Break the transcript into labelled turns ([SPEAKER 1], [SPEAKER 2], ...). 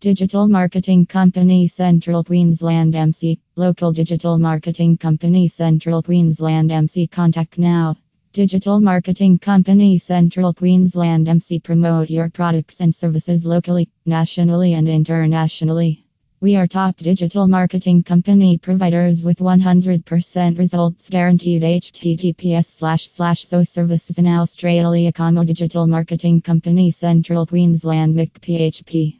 [SPEAKER 1] Digital Marketing Company Central Queensland MC. Local Digital Marketing Company Central Queensland MC. Contact now. Digital Marketing Company Central Queensland MC. Promote your products and services locally, nationally, and internationally. We are top digital marketing company providers with 100% results guaranteed. https slash slash so services in Australia. comma Digital Marketing Company Central Queensland MIC PHP.